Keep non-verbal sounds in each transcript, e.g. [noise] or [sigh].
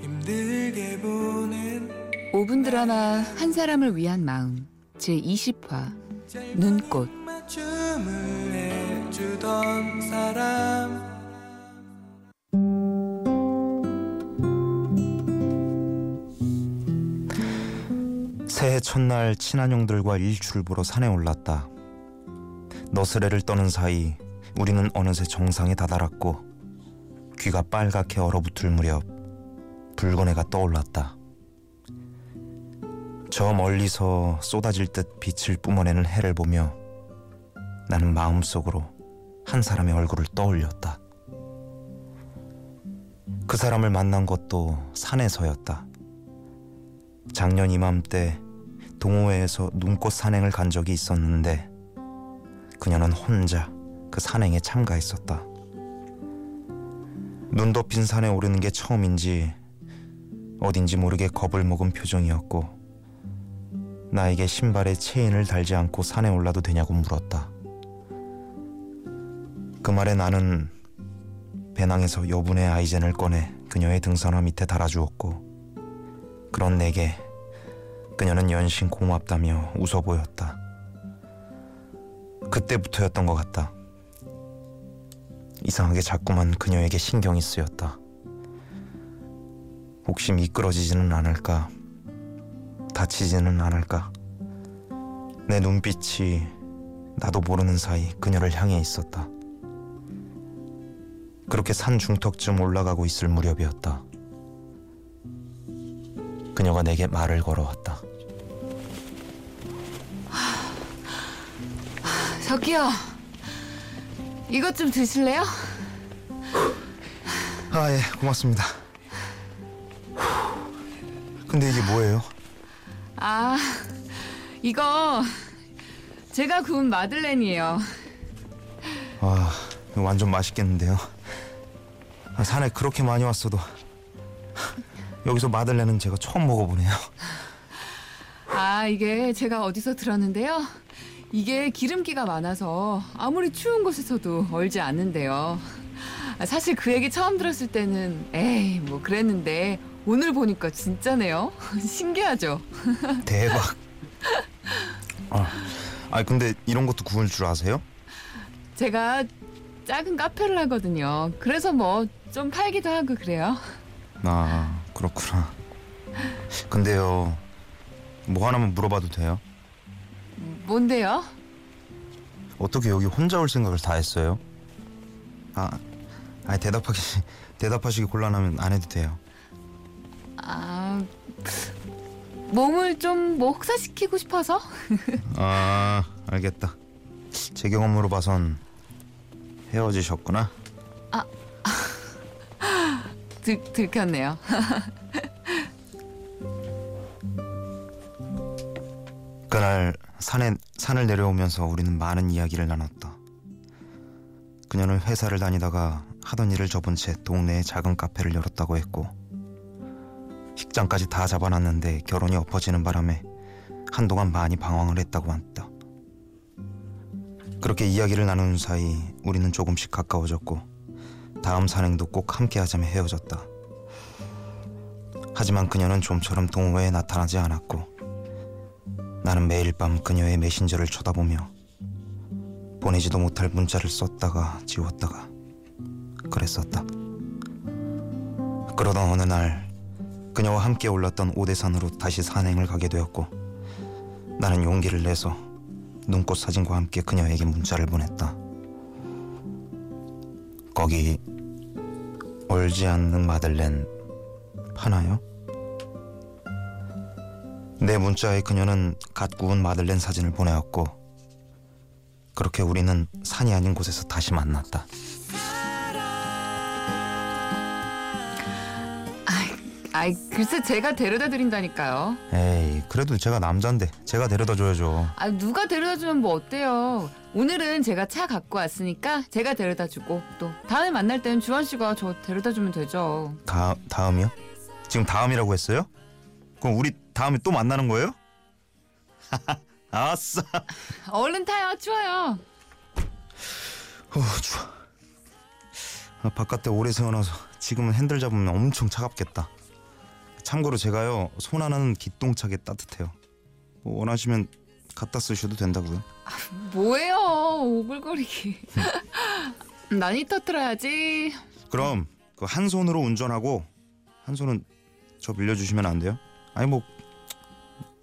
힘들게 보낸 5분 드라마 한 사람을 위한 마음 제 20화 눈꽃 맞춤을 해주던 사람 새해 첫날 친한 형들과 일출을 보러 산에 올랐다. 너스레를 떠는 사이 우리는 어느새 정상에 다다랐고 귀가 빨갛게 얼어붙을 무렵 붉은 해가 떠올랐다. 저 멀리서 쏟아질 듯 빛을 뿜어내는 해를 보며 나는 마음속으로 한 사람의 얼굴을 떠올렸다. 그 사람을 만난 것도 산에서였다. 작년 이맘때 동호회에서 눈꽃 산행을 간 적이 있었는데 그녀는 혼자 그 산행에 참가했었다. 눈 덮인 산에 오르는 게 처음인지 어딘지 모르게 겁을 먹은 표정이었고 나에게 신발에 체인을 달지 않고 산에 올라도 되냐고 물었다. 그 말에 나는 배낭에서 여분의 아이젠을 꺼내 그녀의 등산화 밑에 달아주었고 그런 내게 그녀는 연신 고맙다며 웃어 보였다. 그때부터였던 것 같다. 이상하게 자꾸만 그녀에게 신경이 쓰였다. 혹시 미끄러지지는 않을까? 다치지는 않을까? 내 눈빛이 나도 모르는 사이 그녀를 향해 있었다. 그렇게 산 중턱쯤 올라가고 있을 무렵이었다. 그녀가 내게 말을 걸어왔다. 저기요 이것 좀 드실래요? 아, 예, 고맙습니다. 근데 이게 뭐예요? 아 이거 제가 구운 마들렌이에요 아, 완전 맛있겠는데요. 아, 산에 그렇게 많이 왔어도 여기서 마들렌은 제가 처음 먹어보네요. 아 이게 제가 어디서 들었는데요 이게 기름기가 많아서 아무리 추운 곳에서도 얼지 않는데요 아, 사실 그 얘기 처음 들었을 때는 에이 뭐 그랬는데 오늘 보니까 진짜네요 [laughs] 신기하죠 [laughs] 대박. 아, 아 근데 이런 것도 구울 줄 아세요? 제가 작은 카페를 하거든요 그래서 뭐 좀 팔기도 하고 그래요 아, 그렇구나. 근데요, 뭐 하나만 물어봐도 돼요? 뭔데요? 어떻게 여기 혼자 올 생각을 다 했어요? 아, 아니 대답하기 대답하시기 곤란하면 안 해도 돼요. 아 몸을 좀 뭐 혹사시키고 싶어서 아, 알겠다. 제 경험으로 봐선 헤어지셨구나. 들, 들켰네요 그날 산에 산을 내려오면서 우리는 많은 이야기를 나눴다. 그녀는 회사를 다니다가 하던 일을 접은 채 동네에 작은 카페를 열었다고 했고 식장까지 다 잡아놨는데 결혼이 엎어지는 바람에 한동안 많이 방황을 했다고 한다. 그렇게 이야기를 나누는 사이 우리는 조금씩 가까워졌고 다음 산행도 꼭 함께 하자며 헤어졌다. 하지만 그녀는 좀처럼 동호회에 나타나지 않았고 나는 매일 밤 그녀의 메신저를 쳐다보며 보내지도 못할 문자를 썼다가 지웠다가 그랬었다. 그러던 어느 날 그녀와 함께 올랐던 오대산으로 다시 산행을 가게 되었고 나는 용기를 내서 눈꽃 사진과 함께 그녀에게 문자를 보냈다. 거기 얼지 않는 마들렌 파나요? 내 문자에 그녀는 갓 구운 마들렌 사진을 보내왔고 그렇게 우리는 산이 아닌 곳에서 다시 만났다. 아이 글쎄 제가 데려다 드린다니까요. 에이 그래도 제가 남잔데 제가 데려다 줘야죠. 아 누가 데려다 주면 뭐 어때요? 오늘은 제가 차 갖고 왔으니까 제가 데려다 주고 또 다음에 만날 때는 주원 씨가 저 데려다 주면 되죠. 다 다음이요? 지금 다음이라고 했어요? 그럼 우리 다음에 또 만나는 거예요? [laughs] 아싸. 얼른 타요. 추워요. 어 추워. 아, 바깥에 오래 세워놔서 지금은 핸들 잡으면 엄청 차갑겠다. 참고로 제가요 손 하나는 기똥차게 따뜻해요. 뭐 원하시면 갖다 쓰셔도 된다고요. 뭐예요? 오글거리기. [laughs] 난이 터트려야지. 그럼 그 한 손으로 운전하고 한 손은 저 빌려주시면 안 돼요? 아니 뭐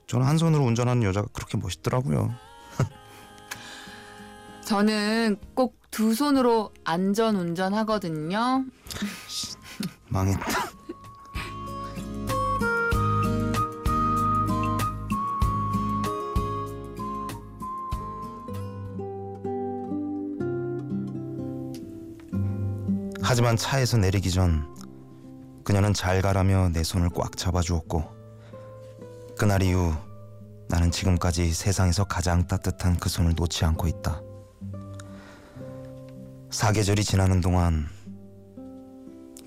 저는 한 손으로 운전하는 여자가 그렇게 멋있더라고요. [laughs] 저는 꼭 두 손으로 안전 운전하거든요. 망했다. 하지만 차에서 내리기 전 그녀는 잘 가라며 내 손을 꽉 잡아주었고 그날 이후 나는 지금까지 세상에서 가장 따뜻한 그 손을 놓지 않고 있다. 사계절이 지나는 동안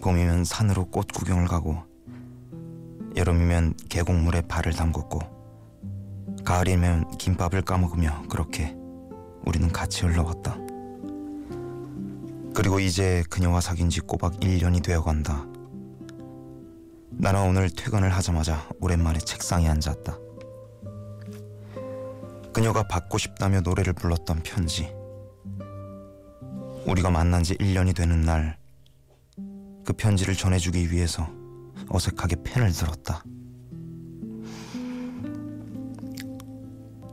봄이면 산으로 꽃 구경을 가고 여름이면 계곡물에 발을 담궜고 가을이면 김밥을 까먹으며 그렇게 우리는 같이 흘러왔다. 그리고 이제 그녀와 사귄 지 꼬박 1년이 되어 간다. 나는 오늘 퇴근을 하자마자 오랜만에 책상에 앉았다. 그녀가 받고 싶다며 노래를 불렀던 편지. 우리가 만난 지 1년이 되는 날, 그 편지를 전해주기 위해서 어색하게 펜을 들었다.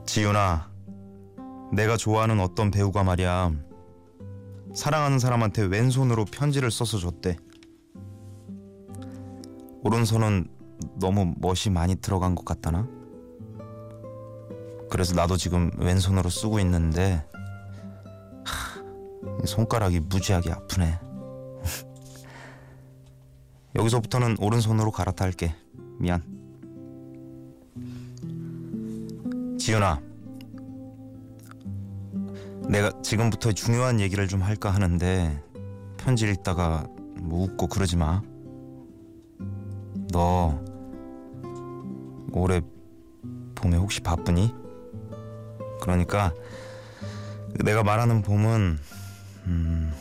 지윤아, 내가 좋아하는 어떤 배우가 말이야. 사랑하는 사람한테 왼손으로 편지를 써서 줬대. 오른손은 너무 멋이 많이 들어간 것 같다나? 그래서 나도 지금 왼손으로 쓰고 있는데 하, 손가락이 무지하게 아프네. [laughs] 여기서부터는 오른손으로 갈아탈게. 미안. 지윤아. 내가 지금부터 중요한 얘기를 좀 할까 하는데 편지 읽다가 뭐 웃고 그러지 마. 너 올해 봄에 혹시 바쁘니? 그러니까 내가 말하는 봄은 음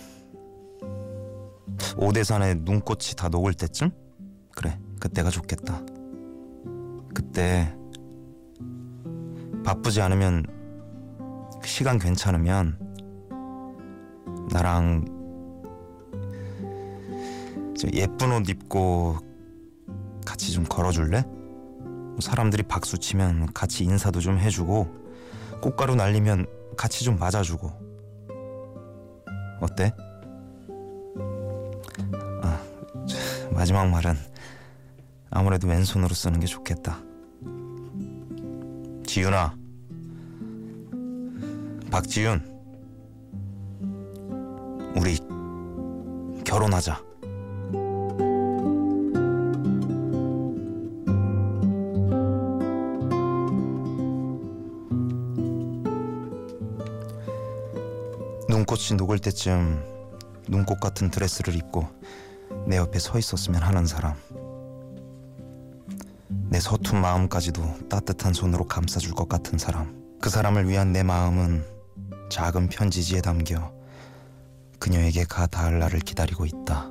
오대산에 눈꽃이 다 녹을 때쯤? 그래 그때가 좋겠다. 그때 바쁘지 않으면 시간 괜찮으면 나랑 저 예쁜 옷 입고 같이 좀 걸어줄래? 사람들이 박수 치면 같이 인사도 좀 해주고 꽃가루 날리면 같이 좀 맞아주고 어때? 아, 마지막 말은 아무래도 왼손으로 쓰는 게 좋겠다. 지윤아, 박지윤, 우리 결혼하자. 눈꽃이 녹을 때쯤 눈꽃 같은 드레스를 입고 내 옆에 서 있었으면 하는 사람. 내 서툰 마음까지도 따뜻한 손으로 감싸줄 것 같은 사람. 그 사람을 위한 내 마음은 작은 편지지에 담겨 그녀에게 가 닿을 날을 기다리고 있다.